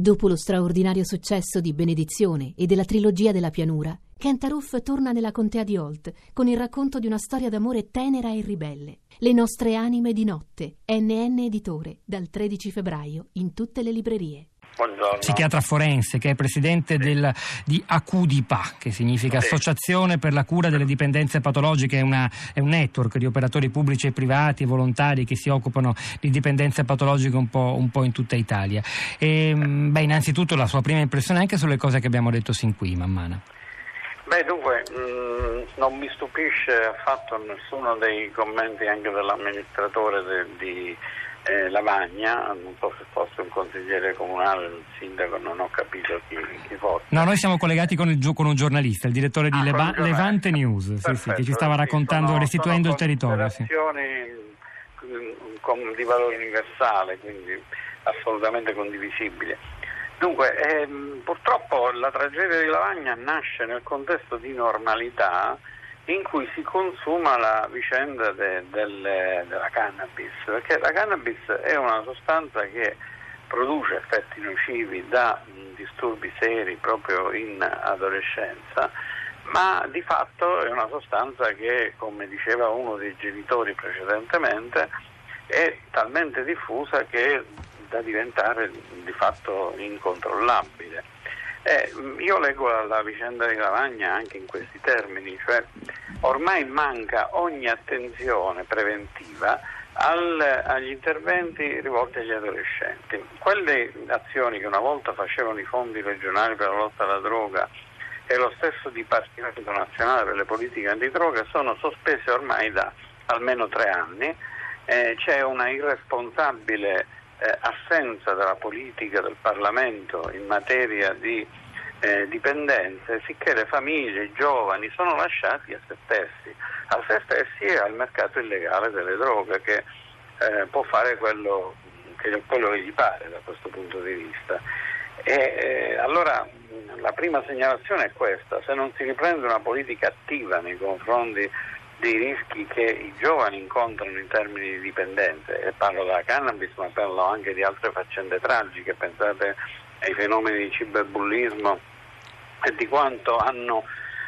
Dopo lo straordinario successo di Benedizione e della trilogia della pianura, Kent Aruf torna nella contea di Holt con il racconto di una storia d'amore tenera e ribelle. Le nostre anime di notte, NN Editore, dal 13 febbraio in tutte le librerie. Buongiorno. psichiatra forense che è presidente del, di ACUDIPA, che significa Sì. Associazione per la cura delle dipendenze patologiche, è, una- è un network di operatori pubblici e privati volontari che si occupano di dipendenze patologiche un po', un po' in tutta Italia. E, mh, beh, innanzitutto la sua prima impressione anche sulle cose che abbiamo detto sin qui, man mano. Beh, dunque, mh, non mi stupisce affatto nessuno dei commenti anche dell'amministratore de- di eh, Lavagna, non so se fosse un consigliere comunale, un sindaco, non ho capito chi, chi fosse. No, noi siamo collegati con, il con un giornalista, il direttore di Ah, Leva-. Levante News, sì, sì, che ci stava raccontando, sono- restituendo sono il territorio. Sì. mm, con- di valore universale, quindi assolutamente condivisibile. Dunque, ehm, purtroppo la tragedia di Lavagna nasce nel contesto di normalità in cui si consuma la vicenda de- del- della cannabis, perché la cannabis è una sostanza che produce effetti nocivi da disturbi seri proprio in adolescenza, ma di fatto è una sostanza che, come diceva uno dei genitori precedentemente, è talmente diffusa che da diventare di fatto incontrollabile. Eh, io leggo la, la vicenda di Lavagna anche in questi termini, cioè ormai manca ogni attenzione preventiva al- agli interventi rivolti agli adolescenti. Quelle azioni che una volta facevano i fondi regionali per la lotta alla droga e lo stesso Dipartimento nazionale per le politiche antidroga sono sospese ormai da almeno tre anni. Eh, c'è una irresponsabile eh, assenza della politica del Parlamento in materia di eh, dipendenze, sicché le famiglie, i giovani sono lasciati a se stessi, a se stessi e al mercato illegale delle droghe che eh, può fare quello che, quello che gli pare da questo punto di vista. E, eh, allora la prima segnalazione è questa, se non si riprende una politica attiva nei confronti dei rischi che i giovani incontrano in termini di dipendenze, e parlo della cannabis ma parlo anche di altre faccende tragiche, pensate ai fenomeni di ciberbullismo e di quanto hanno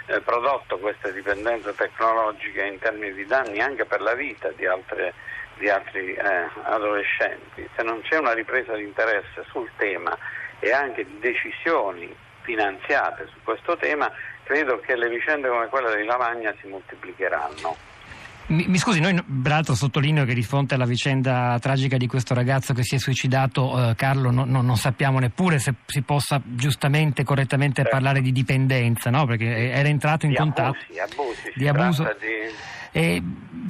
eh, prodotto queste dipendenze tecnologiche in termini di danni anche per la vita di, altre, di altri eh, adolescenti. Se non c'è una ripresa di interesse sul tema e anche di decisioni finanziate su questo tema, credo che le vicende come quella di Lavagna si moltiplicheranno. Mi, mi scusi, noi peraltro sottolineo che di fronte alla vicenda tragica di questo ragazzo che si è suicidato, eh, Carlo, no- no- non sappiamo neppure se si possa giustamente, correttamente Certo. parlare di dipendenza, no? perché era entrato in Di contatto. abusi, abusi, di abuso. di- E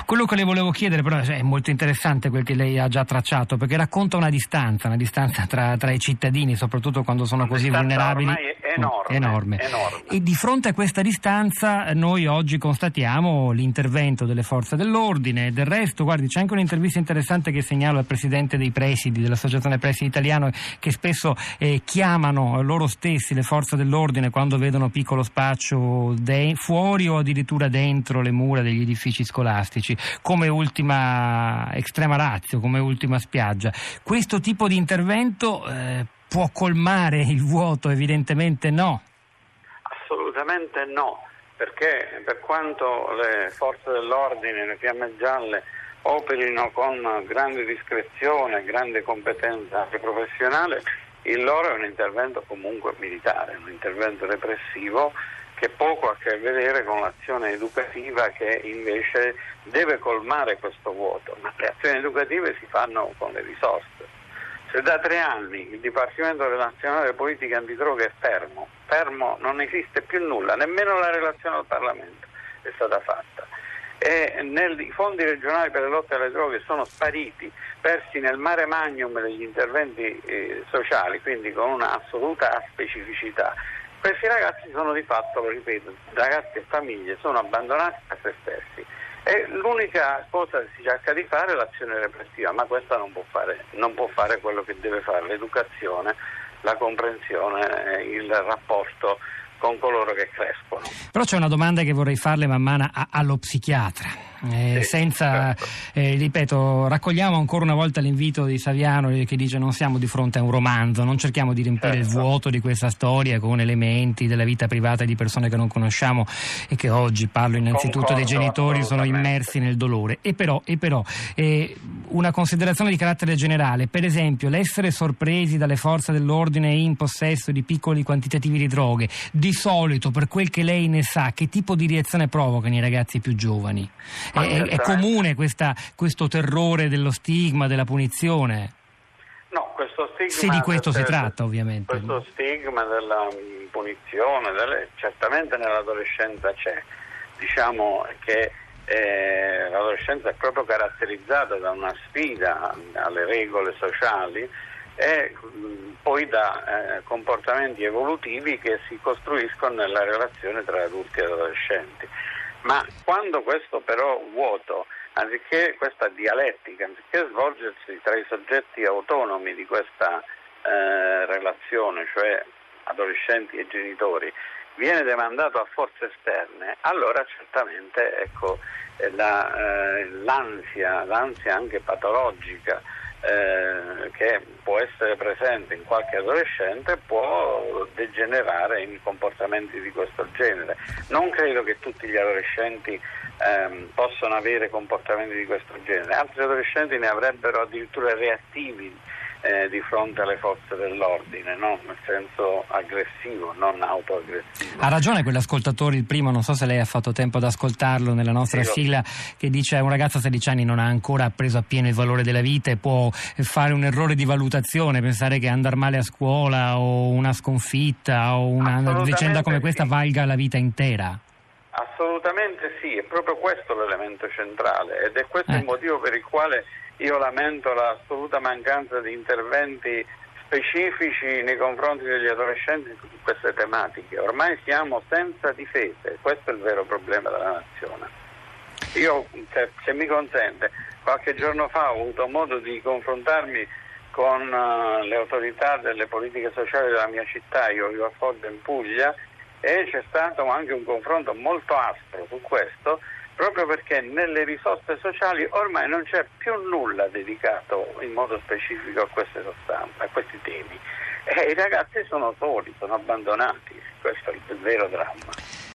quello che le volevo chiedere però è molto interessante quel che lei ha già tracciato perché racconta una distanza, una distanza tra, tra i cittadini, soprattutto quando sono così vulnerabili. ormai è enorme, enorme. enorme. E di fronte a questa distanza noi oggi constatiamo l'intervento delle forze dell'ordine. Del resto, guardi, c'è anche un'intervista interessante che segnalo al presidente dei presidi dell'Associazione Presidi Italiano che spesso eh, chiamano loro stessi le forze dell'ordine quando vedono piccolo spaccio de- fuori o addirittura dentro le mura degli edifici scolastici come ultima estrema razio, come ultima spiaggia. Questo tipo di intervento eh, può colmare il vuoto? Evidentemente no. Assolutamente no, perché per quanto le forze dell'ordine, le fiamme gialle operino con grande discrezione, grande competenza anche professionale, il loro è un intervento comunque militare, un intervento repressivo che poco ha a che vedere con l'azione educativa che invece deve colmare questo vuoto, ma le azioni educative si fanno con le risorse. Se da tre anni il Dipartimento Nazionale delle Politiche Antidroga è fermo, fermo non esiste più nulla, nemmeno la relazione al Parlamento è stata fatta. Nel, i fondi regionali per le lotte alle droghe sono spariti, persi nel mare magnum degli interventi eh, sociali, quindi con una assoluta specificità. Questi ragazzi sono di fatto, lo ripeto, ragazzi e famiglie, sono abbandonati a se stessi. E l'unica cosa che si cerca di fare è l'azione repressiva, ma questa non può fare, non può fare quello che deve fare l'educazione, la comprensione, il rapporto con coloro che crescono. Però c'è una domanda che vorrei farle man mano allo psichiatra. Eh, sì, senza, certo. eh, ripeto, raccogliamo ancora una volta l'invito di Saviano che dice non siamo di fronte a un romanzo, non cerchiamo di riempire certo. il vuoto di questa storia con elementi della vita privata di persone che non conosciamo e che oggi, parlo innanzitutto Concordo, dei genitori, sono immersi nel dolore. E però, e però eh, una considerazione di carattere generale, per esempio l'essere sorpresi dalle forze dell'ordine in possesso di piccoli quantitativi di droghe, di solito per quel che lei ne sa, che tipo di reazione provocano i ragazzi più giovani? È, è, comune questa, questo terrore dello stigma, della punizione? No, questo stigma... Se di questo si tratta, ovviamente. Questo stigma della punizione, delle, certamente nell'adolescenza c'è. Diciamo che eh, l'adolescenza è proprio caratterizzata da una sfida alle regole sociali e mh, poi da eh, comportamenti evolutivi che si costruiscono nella relazione tra adulti e adolescenti. Ma quando questo però vuoto, anziché questa dialettica, anziché svolgersi tra i soggetti autonomi di questa eh, relazione, cioè adolescenti e genitori, viene demandato a forze esterne, allora certamente ecco, eh, la, eh, l'ansia, l'ansia anche patologica eh, che può essere presente in qualche adolescente può degenerare in comportamenti di questo genere. Non credo che tutti gli adolescenti ehm, possano avere comportamenti di questo genere, altri adolescenti ne avrebbero addirittura reattivi eh, di fronte alle forze dell'ordine, no? nel senso aggressivo, non autoaggressivo. Ha ragione quell'ascoltatore, il primo, non so se lei ha fatto tempo ad ascoltarlo nella nostra sì, sigla, che dice un ragazzo a 16 anni non ha ancora appreso appieno il valore della vita e può fare un errore di valutazione, pensare che andare male a scuola o una sconfitta o una vicenda come questa valga la vita intera. Assolutamente sì, è proprio questo l'elemento centrale ed è questo eh. il motivo per il quale io lamento l'assoluta mancanza di interventi specifici nei confronti degli adolescenti su queste tematiche. Ormai siamo senza difese, questo è il vero problema della nazione. Io, se, se mi consente, qualche giorno fa ho avuto modo di confrontarmi con uh, le autorità delle politiche sociali della mia città, io vivo a Foggia in Puglia, e c'è stato anche un confronto molto aspro su questo proprio perché nelle risorse sociali ormai non c'è più nulla dedicato in modo specifico a queste sostanze, a questi temi. E i ragazzi sono soli, sono abbandonati, questo è il vero dramma.